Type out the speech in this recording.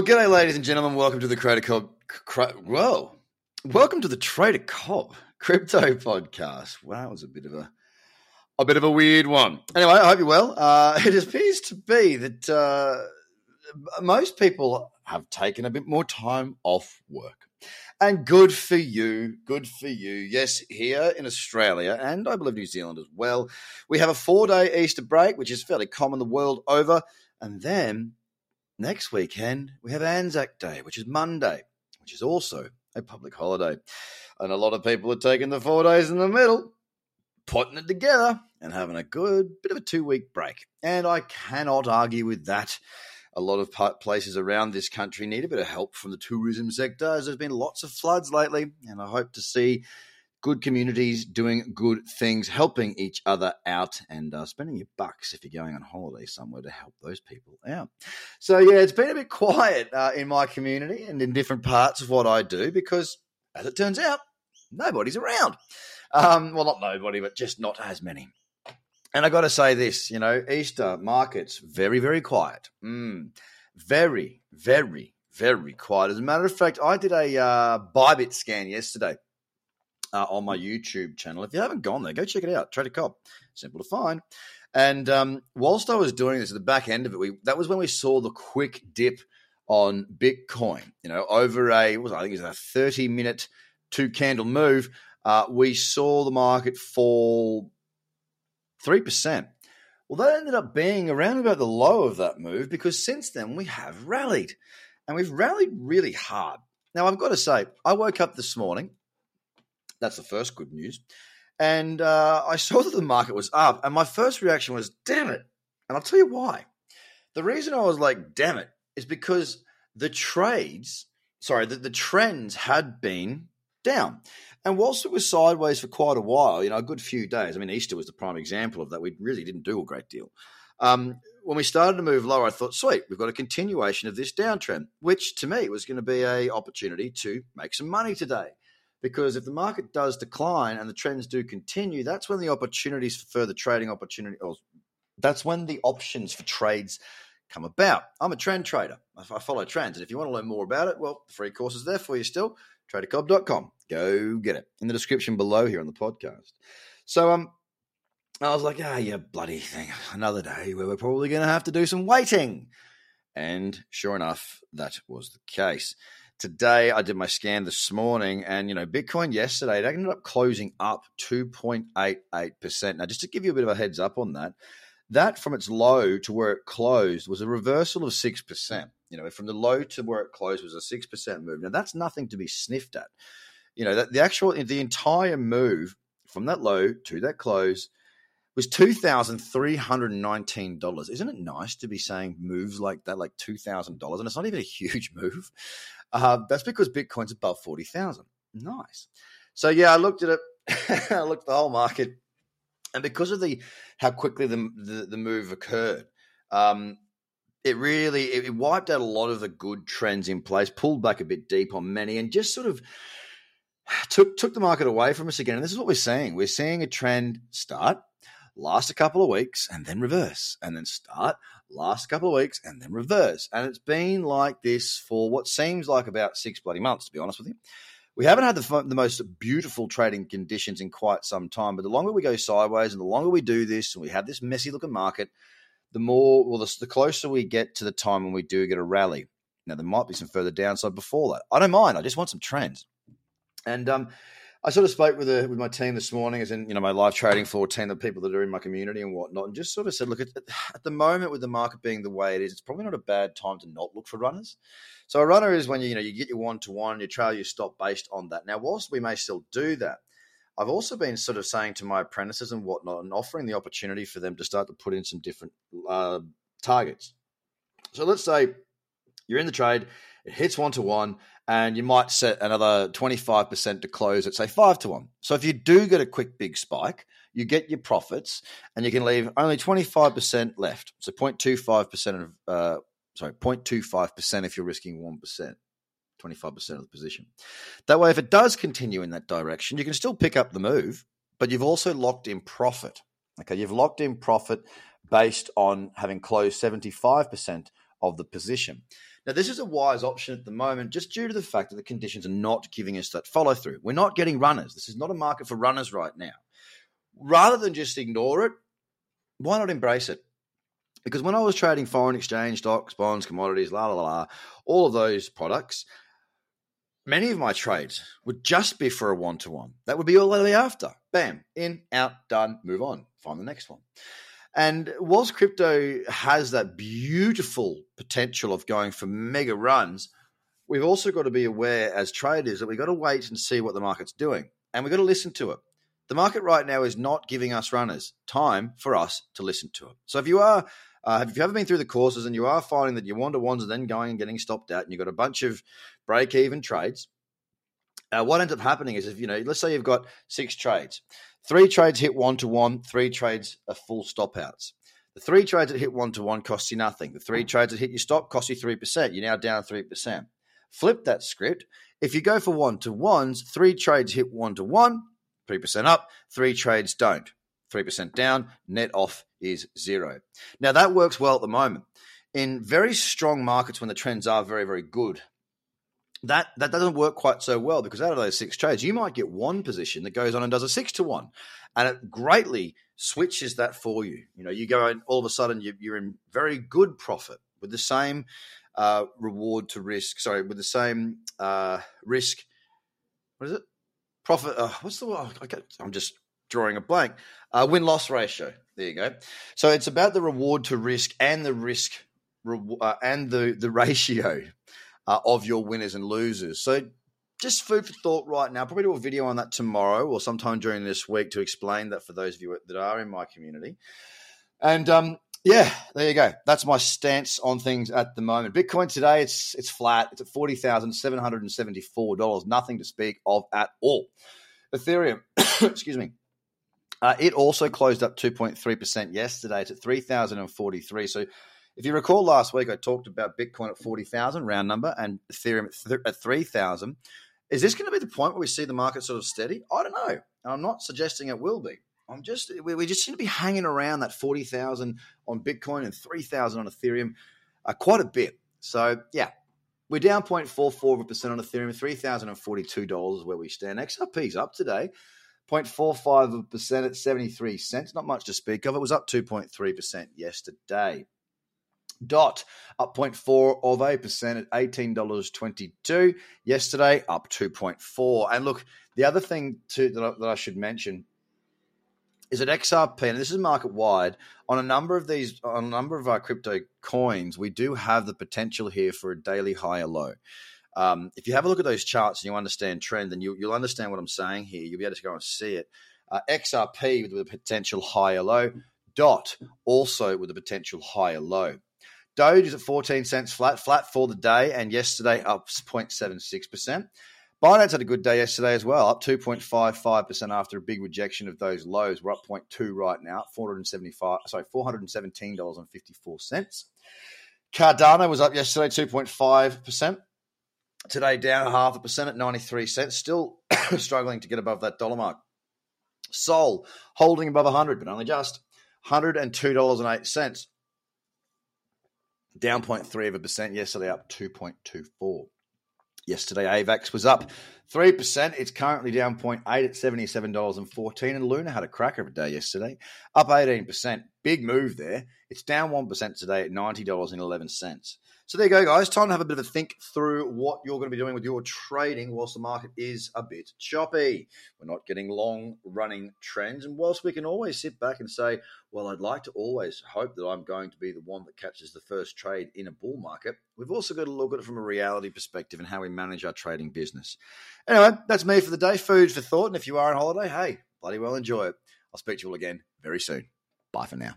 Well, g'day, ladies and gentlemen. Welcome to the Trader Cobb. Cra- Whoa, welcome to the Trader Cobb Crypto Podcast. Wow, that was a bit of a a bit of a weird one. Anyway, I hope you're well. Uh, it appears to be that uh, most people have taken a bit more time off work. And good for you. Good for you. Yes, here in Australia, and I believe New Zealand as well, we have a four day Easter break, which is fairly common the world over. And then next weekend, we have Anzac Day, which is Monday, which is also a public holiday. And a lot of people are taking the four days in the middle, putting it together, and having a good bit of a two week break. And I cannot argue with that a lot of places around this country need a bit of help from the tourism sector as there's been lots of floods lately. And I hope to see good communities doing good things, helping each other out, and uh, spending your bucks if you're going on holiday somewhere to help those people out. So, yeah, it's been a bit quiet uh, in my community and in different parts of what I do because, as it turns out, nobody's around. Um, well, not nobody, but just not as many. And I got to say this, you know, Easter markets very, very quiet. Mm, very, very, very quiet. As a matter of fact, I did a uh, Bybit scan yesterday uh, on my YouTube channel. If you haven't gone there, go check it out. Trader Cobb, simple to find. And um, whilst I was doing this at the back end of it, we, that was when we saw the quick dip on Bitcoin. You know, over a was I think it was a thirty minute two candle move. Uh, we saw the market fall 3%. Well, that ended up being around about the low of that move because since then we have rallied and we've rallied really hard. Now, I've got to say, I woke up this morning. That's the first good news. And uh, I saw that the market was up. And my first reaction was, damn it. And I'll tell you why. The reason I was like, damn it, is because the trades, sorry, the, the trends had been down. And whilst it was sideways for quite a while, you know, a good few days, I mean, Easter was the prime example of that. We really didn't do a great deal. Um, when we started to move lower, I thought, sweet, we've got a continuation of this downtrend, which to me was going to be a opportunity to make some money today. Because if the market does decline and the trends do continue, that's when the opportunities for further trading opportunity, or that's when the options for trades come about. I'm a trend trader. I follow trends. And if you want to learn more about it, well, the free course is there for you still tradercobb.com. Go get it in the description below here on the podcast. So, um, I was like, ah, yeah, bloody thing. Another day where we're probably going to have to do some waiting. And sure enough, that was the case. Today, I did my scan this morning, and you know, Bitcoin yesterday it ended up closing up 2.88%. Now, just to give you a bit of a heads up on that, that from its low to where it closed was a reversal of 6%. You know, from the low to where it closed was a 6% move. Now, that's nothing to be sniffed at. You know, that the actual, the entire move from that low to that close was $2,319. Isn't it nice to be saying moves like that, like $2,000? And it's not even a huge move. Uh, that's because Bitcoin's above 40,000. Nice. So, yeah, I looked at it. I looked at the whole market and because of the how quickly the the, the move occurred, um, it really it wiped out a lot of the good trends in place, pulled back a bit deep on many, and just sort of took took the market away from us again. And this is what we're seeing: we're seeing a trend start, last a couple of weeks, and then reverse, and then start, last a couple of weeks, and then reverse. And it's been like this for what seems like about six bloody months, to be honest with you we haven't had the, the most beautiful trading conditions in quite some time. But the longer we go sideways and the longer we do this and we have this messy looking market, the more, well, the, the closer we get to the time when we do get a rally. Now, there might be some further downside before that. I don't mind. I just want some trends. And um, I sort of spoke with a, with my team this morning, as in you know my live trading floor team, the people that are in my community and whatnot, and just sort of said, look, at, at the moment with the market being the way it is, it's probably not a bad time to not look for runners. So a runner is when you you know you get your one to one, you trail your stop based on that. Now, whilst we may still do that, I've also been sort of saying to my apprentices and whatnot, and offering the opportunity for them to start to put in some different uh, targets. So let's say you're in the trade, it hits one to one, and you might set another 25% to close at say 5 to 1. So if you do get a quick big spike, you get your profits and you can leave only 25% left. So 0.25% of uh, sorry, 0.25% if you're risking 1%. 25% of the position. That way, if it does continue in that direction, you can still pick up the move, but you've also locked in profit. Okay, you've locked in profit based on having closed 75% of the position. Now, this is a wise option at the moment just due to the fact that the conditions are not giving us that follow through. We're not getting runners. This is not a market for runners right now. Rather than just ignore it, why not embrace it? Because when I was trading foreign exchange, stocks, bonds, commodities, la la la, all of those products, many of my trades would just be for a one to one. That would be all I'd be after. Bam, in, out, done, move on, find the next one. And whilst crypto has that beautiful potential of going for mega runs, we've also got to be aware as traders that we've got to wait and see what the market's doing. And we've got to listen to it. The market right now is not giving us runners. Time for us to listen to it. So if you are uh, if you ever been through the courses and you are finding that your to ones are then going and getting stopped out, and you've got a bunch of break even trades, uh, what ends up happening is if you know, let's say you've got six trades, three trades hit one to one, three trades are full stop outs. The three trades that hit one to one cost you nothing. The three trades that hit your stop cost you three percent. You're now down three percent. Flip that script. If you go for one to ones, three trades hit one to one, three percent up. Three trades don't. 3% down, net off is zero. Now, that works well at the moment. In very strong markets when the trends are very, very good, that, that doesn't work quite so well because out of those six trades, you might get one position that goes on and does a six to one, and it greatly switches that for you. You know, you go and all of a sudden you, you're in very good profit with the same uh, reward to risk. Sorry, with the same uh, risk. What is it? Profit. Uh, what's the word? I'm just drawing a blank. Uh, win loss ratio. There you go. So it's about the reward to risk and the risk uh, and the the ratio uh, of your winners and losers. So just food for thought right now. Probably do a video on that tomorrow or sometime during this week to explain that for those of you that are in my community. And um, yeah, there you go. That's my stance on things at the moment. Bitcoin today, it's it's flat. It's at forty thousand seven hundred and seventy four dollars. Nothing to speak of at all. Ethereum, excuse me, uh, it also closed up 2.3% yesterday. It's at 3,043. So if you recall last week, I talked about Bitcoin at 40,000, round number, and Ethereum at, th- at 3,000. Is this going to be the point where we see the market sort of steady? I don't know. I'm not suggesting it will be. I'm just we, we just seem to be hanging around that 40,000 on Bitcoin and 3,000 on Ethereum uh, quite a bit. So yeah, we're down 0.44% on Ethereum, $3,042 is where we stand. XRP's up today. 0.45% at 73 cents. Not much to speak of. It was up 2.3% yesterday. Dot up 0.4 of a percent at $18.22. Yesterday up 2.4. And look, the other thing too that I, that I should mention is that XRP, and this is market wide, on a number of these, on a number of our crypto coins, we do have the potential here for a daily higher low. Um, if you have a look at those charts and you understand trend, then you, will understand what I'm saying here. You'll be able to go and see it. Uh, XRP with a potential higher low. Dot also with a potential higher low. Doge is at 14 cents flat, flat for the day, and yesterday up 0.76%. Binance had a good day yesterday as well, up 2.55% after a big rejection of those lows. We're up 0.2 right now, 475, sorry, $417.54. Cardano was up yesterday, 2.5%. Today down half a percent at 93 cents, still struggling to get above that dollar mark. Sol holding above 100, but only just $102.08. Down 0.3 of a percent yesterday, up 2.24. Yesterday, AVAX was up 3%. It's currently down 0.8 at $77.14. And Luna had a cracker of a day yesterday, up 18%. Big move there. It's down 1% today at $90.11. So there you go, guys. Time to have a bit of a think through what you're going to be doing with your trading whilst the market is a bit choppy. We're not getting long running trends. And whilst we can always sit back and say, well, I'd like to always hope that I'm going to be the one that catches the first trade in a bull market, we've also got to look at it from a reality perspective and how we manage our trading business. Anyway, that's me for the day. Food for thought. And if you are on holiday, hey, bloody well enjoy it. I'll speak to you all again very soon. Bye for now.